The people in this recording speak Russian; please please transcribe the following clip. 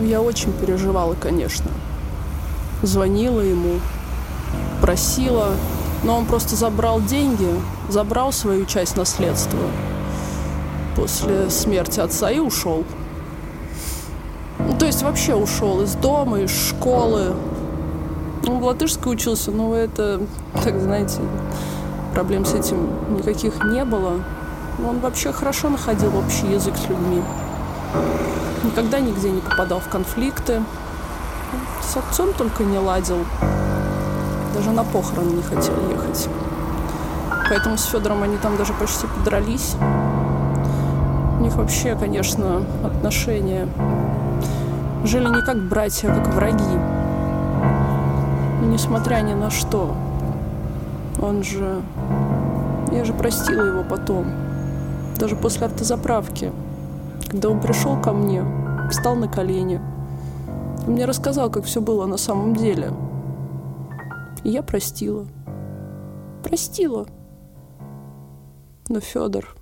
Я очень переживала, конечно. Звонила ему, просила, но он просто забрал деньги, забрал свою часть наследства после смерти отца и ушел. Ну, то есть вообще ушел из дома, из школы. Он в латышской учился, но это, так знаете, проблем с этим никаких не было. Он вообще хорошо находил общий язык с людьми. Никогда нигде не попадал в конфликты. С отцом только не ладил. Даже на похороны не хотел ехать. Поэтому с Федором они там даже почти подрались. У них вообще, конечно, отношения жили не как братья, а как враги. И несмотря ни на что, он же... Я же простила его потом. Даже после автозаправки. Когда он пришел ко мне, встал на колени. Мне рассказал, как все было на самом деле. И я простила. Простила. Но Федор